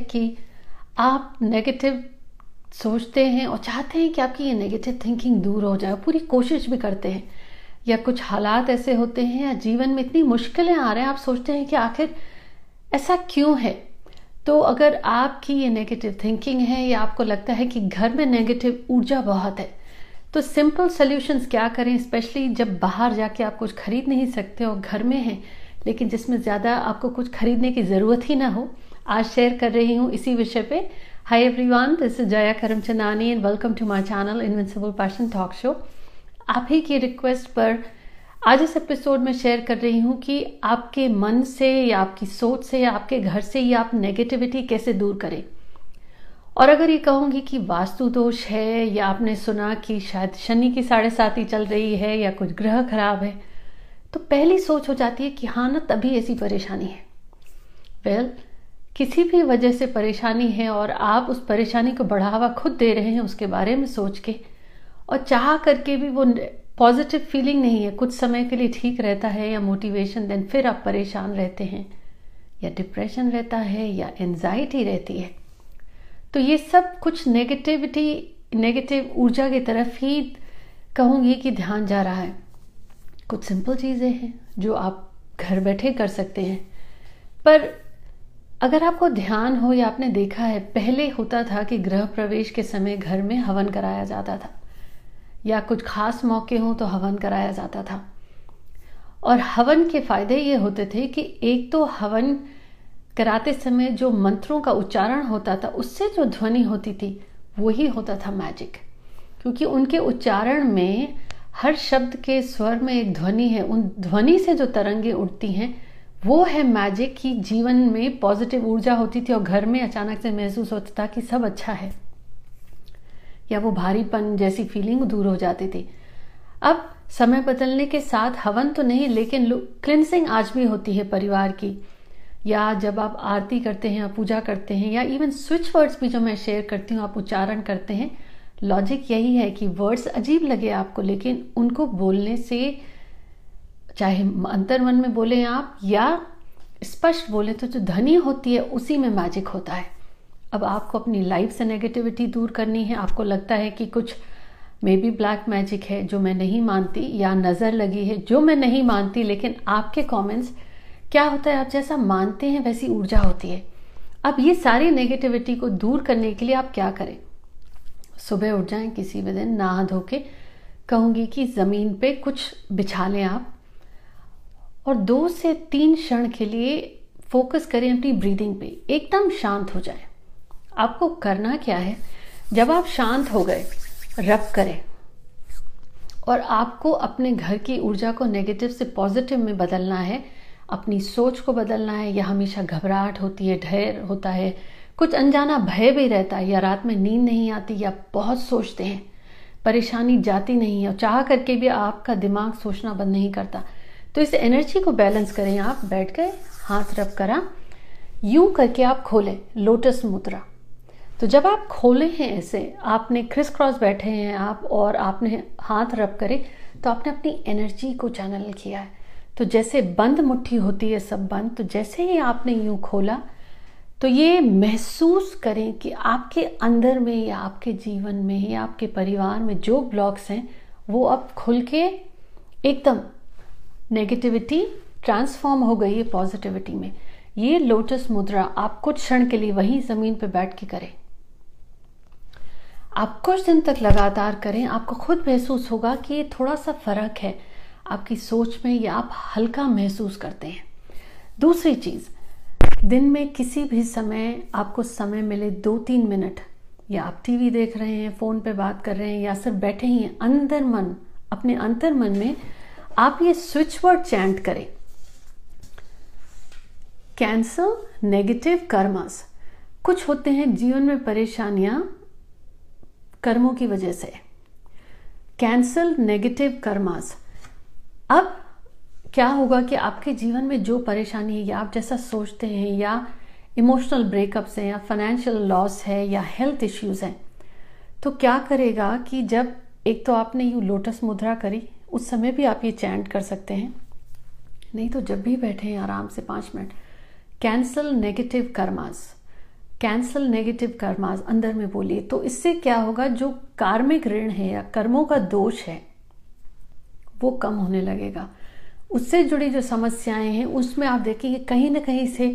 कि आप नेगेटिव सोचते हैं और चाहते हैं कि आपकी ये नेगेटिव थिंकिंग दूर हो जाए, पूरी कोशिश भी करते हैं। या कुछ हालात ऐसे होते हैं या जीवन में इतनी मुश्किलें आ रहे हैं, आप सोचते हैं कि आखिर ऐसा क्यों है? तो अगर आपकी ये नेगेटिव थिंकिंग है या आपको लगता है कि घर में नेगेटिव ऊर्जा बहुत है तो सिंपल सोल्यूशंस क्या करें? स्पेशली जब बाहर जाके आप कुछ खरीद नहीं सकते और घर में हैं, लेकिन जिसमें ज़्यादा आपको कुछ खरीदने की ज़रूरत ही ना हो आज शेयर कर रही हूँ इसी विषय पे। Hi everyone this is Jaya Karamchandani and welcome to my channel invincible passion talk show आप ही की रिक्वेस्ट पर आज इस एपिसोड में शेयर कर रही हूँ कि आपके मन से या आपकी सोच से या आपके घर से या आप नेगेटिविटी कैसे दूर करें। और अगर ये कहूँगी कि वास्तु दोष है या आपने सुना कि शायद शनि की साढ़े साथी चल रही है या कुछ ग्रह खराब है तो पहली सोच हो जाती है कि हाँ ना तभी ऐसी परेशानी है। वेल well, किसी भी वजह से परेशानी है और आप उस परेशानी को बढ़ावा खुद दे रहे हैं उसके बारे में सोच के। और चाह करके भी वो पॉजिटिव फीलिंग नहीं है, कुछ समय के लिए ठीक रहता है या मोटिवेशन देन फिर आप परेशान रहते हैं। या डिप्रेशन रहता है या एनजाइटी रहती है। तो ये सब कुछ नेगेटिविटी नेगेटिव ऊर्जा की तरफ़ ही कहूँगी कि ध्यान जा रहा है। कुछ सिंपल चीज़ें हैं जो आप घर बैठे कर सकते हैं। पर अगर आपको ध्यान हो या आपने देखा है, पहले होता था कि गृह प्रवेश के समय घर में हवन कराया जाता था। या कुछ खास मौके हों तो हवन कराया जाता था। और हवन के फ़ायदे ये होते थे कि एक तो हवन कराते समय जो मंत्रों का उच्चारण होता था, उससे जो ध्वनि होती थी, वही होता था मैजिक क्योंकि उनके उच्चारण में हर शब्द के स्वर में एक ध्वनि है, उन ध्वनि से जो तरंगे उठती हैं वो है मैजिक कि जीवन में पॉजिटिव ऊर्जा होती थी और घर में अचानक से महसूस होता था कि सब अच्छा है। या वो भारीपन जैसी फीलिंग दूर हो जाती थी। अब समय बदलने के साथ हवन तो नहीं, लेकिन क्लिनसिंग आज भी होती है परिवार की। या जब आप आरती करते हैं या पूजा करते हैं, या इवन स्विच वर्ड्स भी जो मैं शेयर करती हूँ, आप उच्चारण करते हैं लॉजिक यही है कि वर्ड्स अजीब लगे आपको, लेकिन उनको बोलने से चाहे अंतर मन में बोले आप, या स्पष्ट बोले तो जो धनी होती है, उसी में मैजिक होता है। अब आपको अपनी लाइफ से नेगेटिविटी दूर करनी है। आपको लगता है कि कुछ मे बी ब्लैक मैजिक है जो मैं नहीं मानती, या नज़र लगी है जो मैं नहीं मानती, लेकिन आपके कमेंट्स क्या होता है? आप जैसा मानते हैं, वैसी ऊर्जा होती है। अब ये सारी नेगेटिविटी को दूर करने के लिए आप क्या करें? सुबह उठ जाएँ, किसी भी दिन नहा धो के, कहूँगी कि ज़मीन पे कुछ बिछा लें आप। और दो से तीन क्षण के लिए फोकस करें अपनी ब्रीदिंग पे। एकदम शांत हो जाए। आपको करना क्या है? जब आप शांत हो गए रब करें। और आपको अपने घर की ऊर्जा को नेगेटिव से पॉजिटिव में बदलना है, अपनी सोच को बदलना है। या हमेशा घबराहट होती है, ढेर होता है। कुछ अनजाना भय भी रहता है, या रात में नींद नहीं आती, या बहुत सोचते हैं। परेशानी जाती नहीं है, और चाह करके भी आपका दिमाग सोचना बंद नहीं करता। तो इस एनर्जी को बैलेंस करें आप बैठ गए, हाथ रब करा, यूँ करके आप खोलें लोटस मुद्रा। तो जब आप खोले हैं ऐसे, आपने क्रिस क्रॉस बैठे हैं, आप और आपने हाथ रब करे तो आपने अपनी एनर्जी को चैनल किया है। तो जैसे बंद मुट्ठी होती है, सब बंद तो जैसे ही आपने यूँ खोला तो ये महसूस करें कि आपके अंदर में या आपके जीवन में या आपके परिवार में जो ब्लॉक्स हैं, वो अब खुल के एकदम नेगेटिविटी ट्रांसफॉर्म हो गई है पॉजिटिविटी में। ये लोटस मुद्रा आप कुछ क्षण के लिए वहीं ज़मीन पर बैठ के करें। आप कुछ दिन तक लगातार करें, आपको खुद महसूस होगा कि ये थोड़ा सा फ़र्क है आपकी सोच में, या आप हल्का महसूस करते हैं। दूसरी चीज़, दिन में किसी भी समय आपको समय मिले दो तीन मिनट, या आप टीवी देख रहे हैं, फ़ोन पे बात कर रहे हैं, या सिर्फ़ बैठे ही, अंदर मन, अपने अंतर मन में आप ये स्विच वर्ड चैंट करें. कैंसर नेगेटिव कर्मास कुछ होते हैं जीवन में परेशानियाँ कर्मों की वजह से. कैंसल नेगेटिव कर्मास अब क्या होगा कि आपके जीवन में जो परेशानी है, या आप जैसा सोचते हैं, या इमोशनल ब्रेकअप्स हैं, या फाइनेंशियल लॉस है, या हेल्थ इश्यूज़ हैं तो क्या करेगा कि जब एक तो आपने यू लोटस मुद्रा करी उस समय भी आप ये चैंट कर सकते हैं। नहीं तो जब भी बैठे हैं, आराम से पाँच minute. Cancel negative karmas cancel negative karmas अंदर में बोलिए तो इससे क्या होगा, जो कार्मिक ऋण है या कर्मों का दोष है, वो कम होने लगेगा। उससे जुड़ी जो समस्याएँ हैं, उसमें आप देखिए कहीं ना कहीं से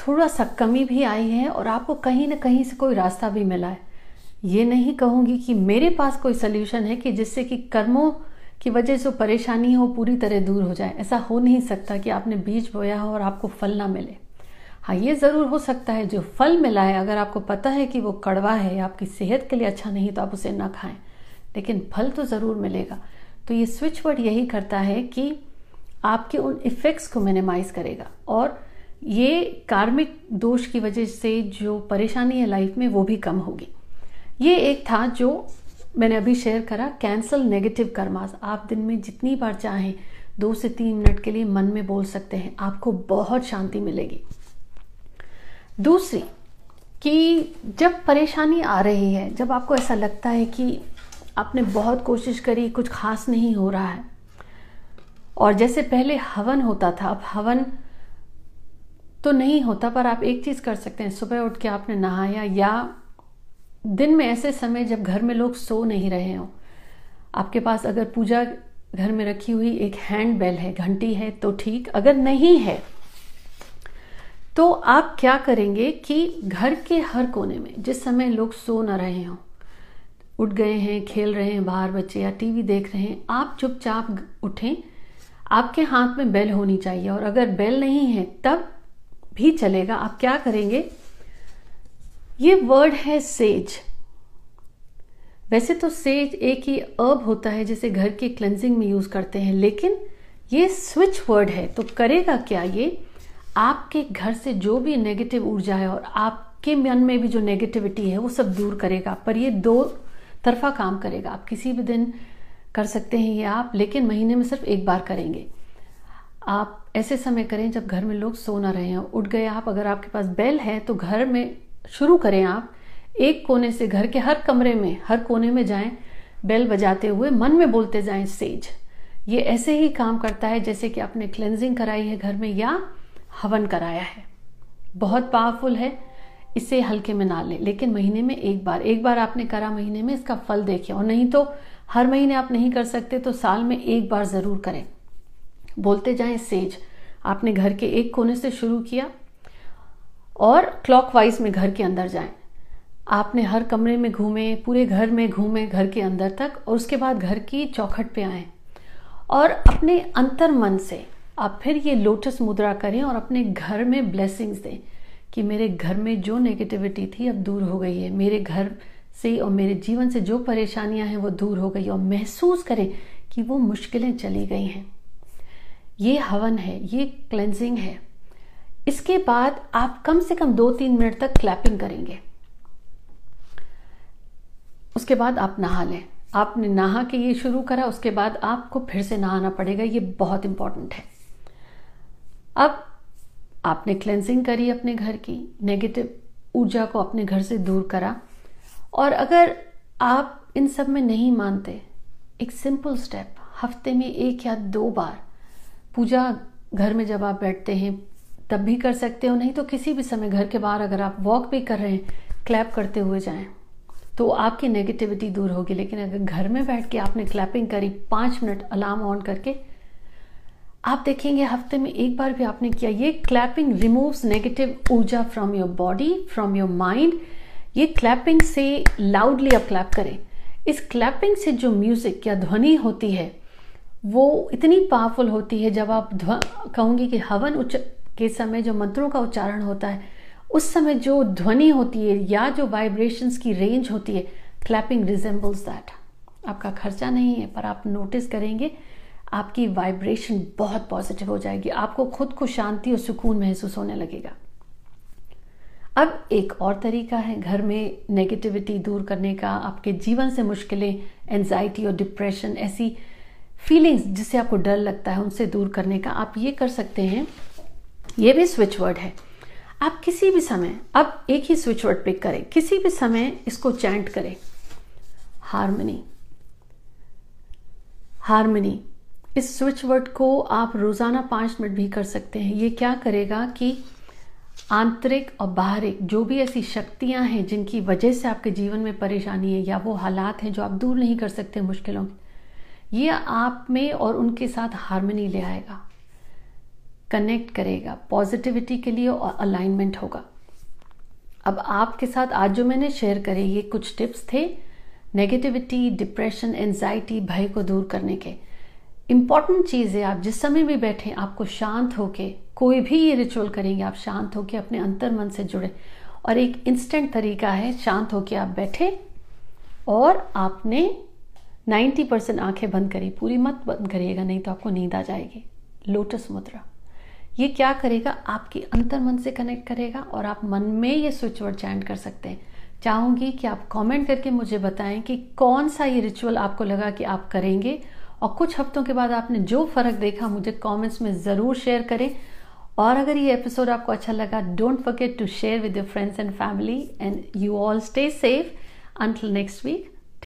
थोड़ा सा कमी भी आई है और आपको कहीं ना कहीं से कोई रास्ता भी मिला है। ये नहीं कहूँगी कि मेरे पास कोई सोल्यूशन है कि जिससे कि कर्मों की वजह से परेशानी हो, पूरी तरह दूर हो जाए। ऐसा हो नहीं सकता कि आपने बीज बोया हो और आपको फल ना मिले। हाँ ये ज़रूर हो सकता है, जो फल मिला है, अगर आपको पता है कि वो कड़वा है, आपकी सेहत के लिए अच्छा नहीं तो आप उसे ना खाएँ। लेकिन फल तो ज़रूर मिलेगा। तो ये स्विच वर्ड यही करता है कि आपके उन इफ़ेक्ट्स को मिनिमाइज करेगा। और ये कार्मिक दोष की वजह से जो परेशानी है लाइफ में, वो भी कम होगी। ये एक था जो मैंने अभी शेयर करा कैंसल नेगेटिव कर्मास आप दिन में जितनी बार चाहें, दो से तीन मिनट के लिए मन में बोल सकते हैं। आपको बहुत शांति मिलेगी। दूसरी, कि जब परेशानी आ रही है, जब आपको ऐसा लगता है कि आपने बहुत कोशिश करी, कुछ खास नहीं हो रहा है, और जैसे पहले हवन होता था, अब हवन तो नहीं होता, पर आप एक चीज़ कर सकते हैं। सुबह उठ के आपने नहाया या दिन में ऐसे समय जब घर में लोग सो नहीं रहे हो, आपके पास अगर पूजा घर में रखी हुई एक हैंड बेल है, घंटी है तो ठीक। अगर नहीं है तो आप क्या करेंगे कि घर के हर कोने में, जिस समय लोग सो ना रहे हों, उठ गए हैं, खेल रहे हैं, बाहर बच्चे या टीवी देख रहे हैं, आप चुपचाप उठें। आपके हाथ में बेल होनी चाहिए और अगर बेल नहीं है, तब भी चलेगा। आप क्या करेंगे? ये वर्ड है सेज वैसे तो सेज एक ही अर्ब होता है जिसे घर की क्लेंजिंग में यूज़ करते हैं, लेकिन ये स्विच वर्ड है तो करेगा क्या ये? आपके घर से जो भी नेगेटिव ऊर्जा है और आपके मन में भी जो नेगेटिविटी है, वो सब दूर करेगा, पर ये दो तरफा काम करेगा। आप किसी भी दिन कर सकते हैं ये आप, लेकिन महीने में सिर्फ़ एक बार करेंगे। आप ऐसे समय करें जब घर में लोग सो ना रहे हैं। उठ गए आप, अगर आपके पास बेल है तो घर में शुरू करें आप। एक कोने से घर के हर कमरे में, हर कोने में जाएँ बेल बजाते हुए मन में बोलते जाएँ सेज ये ऐसे ही काम करता है जैसे कि आपने क्लेंजिंग कराई है घर में या हवन कराया है। बहुत पावरफुल है। इसे हल्के में ना लें। लेकिन महीने में एक बार एक बार आपने करा महीने में, इसका फल देखिए। और नहीं तो हर महीने आप नहीं कर सकते तो साल में एक बार ज़रूर करें। बोलते जाएँ सेज आपने घर के एक कोने से शुरू किया और क्लॉकवाइज में घर के अंदर जाएँ। आपने हर कमरे में घूमे, पूरे घर में घूमे घर के अंदर तक और उसके बाद घर की चौखट पे आए। और अपने अंतर मन से आप फिर ये लोटस मुद्रा करें और अपने घर में ब्लेसिंग्स दें कि मेरे घर में जो नेगेटिविटी थी अब दूर हो गई है। मेरे घर से और मेरे जीवन से जो परेशानियाँ हैं वो दूर हो गई और महसूस करें कि वो मुश्किलें चली गई हैं। ये हवन है, ये क्लेंजिंग है। इसके बाद आप कम से कम दो तीन मिनट तक क्लैपिंग करेंगे। उसके बाद आप नहा लें। आपने नहा के ये शुरू करा, उसके बाद आपको फिर से नहाना पड़ेगा, ये बहुत इंपॉर्टेंट है। अब आपने क्लेंजिंग करी अपने घर की नेगेटिव ऊर्जा को अपने घर से दूर करा। और अगर आप इन सब में नहीं मानते, एक सिंपल स्टेप हफ़्ते में एक या दो बार, पूजा घर में जब आप बैठते हैं तब भी कर सकते हो, नहीं तो किसी भी समय घर के बाहर अगर आप वॉक भी कर रहे हैं क्लैप करते हुए जाएँ तो आपकी नेगेटिविटी दूर होगी। लेकिन अगर घर में बैठ के आपने क्लैपिंग करी, पाँच मिनट अलार्म ऑन करके, आप देखेंगे हफ़्ते में एक बार भी आपने किया, ये क्लैपिंग रिमूव्स नेगेटिव ऊर्जा from your body from your mind ये क्लैपिंग से लाउडली आप क्लैप करें। इस क्लैपिंग से जो म्यूज़िक या ध्वनि होती है, वो इतनी पावरफुल होती है, जब आप कहूँगी कि हवन उच्च के समय जो मंत्रों का उच्चारण होता है, उस समय जो ध्वनि होती है या जो वाइब्रेशंस की रेंज होती है क्लैपिंग रिजेंबल्स दैट आपका खर्चा नहीं है, पर आप नोटिस करेंगे, आपकी वाइब्रेशन बहुत पॉजिटिव हो जाएगी, आपको खुद को शांति और सुकून महसूस होने लगेगा। अब एक और तरीका है घर में नेगेटिविटी दूर करने का, आपके जीवन से मुश्किलें एंजाइटी और डिप्रेशन ऐसी फीलिंग्स जिससे आपको डर लगता है उनसे दूर करने का, आप ये कर सकते हैं ये भी स्विच वर्ड है। आप किसी भी समय अब एक ही स्विच वर्ड पिक करें, किसी भी समय इसको चैंट करें। हारमनी हारमनी इस स्विच वर्ड को आप रोज़ाना पाँच मिनट भी कर सकते हैं। ये क्या करेगा कि आंतरिक और बाहरिक जो भी ऐसी शक्तियाँ हैं जिनकी वजह से आपके जीवन में परेशानी है या वो हालात हैं जो आप दूर नहीं कर सकते मुश्किलों के, ये आप में और उनके साथ हारमोनी ले आएगा। कनेक्ट करेगा पॉजिटिविटी के लिए और अलाइनमेंट होगा। अब आपके साथ आज जो मैंने शेयर करे, ये कुछ टिप्स थे नेगेटिविटी डिप्रेशन एंजाइटी भय को दूर करने के। इंपॉर्टेंट चीज़ है, आप जिस समय भी बैठे, आपको शांत होके, कोई भी ये रिचुअल करेंगे, आप शांत होके अपने अंतर मन से जुड़े। और एक इंस्टेंट तरीका है, शांत होके आप बैठे और आपने 90 परसेंट आँखें बंद करी। पूरी मत बंद करिएगा, नहीं तो आपको नींद आ जाएगी। लोटस मुद्रा। ये क्या करेगा? आपकी अंतर मन से कनेक्ट करेगा और आप मन में ये स्विच वर्ड चैंट कर सकते हैं। चाहूँगी कि आप कमेंट करके मुझे बताएँ कि कौन सा ये रिचुअल आपको लगा कि आप करेंगे और कुछ हफ्तों के बाद आपने जो फ़र्क देखा, मुझे कमेंट्स में ज़रूर शेयर करें। और अगर ये एपिसोड आपको अच्छा लगा don't forget to share with your friends and family and you all stay safe until next week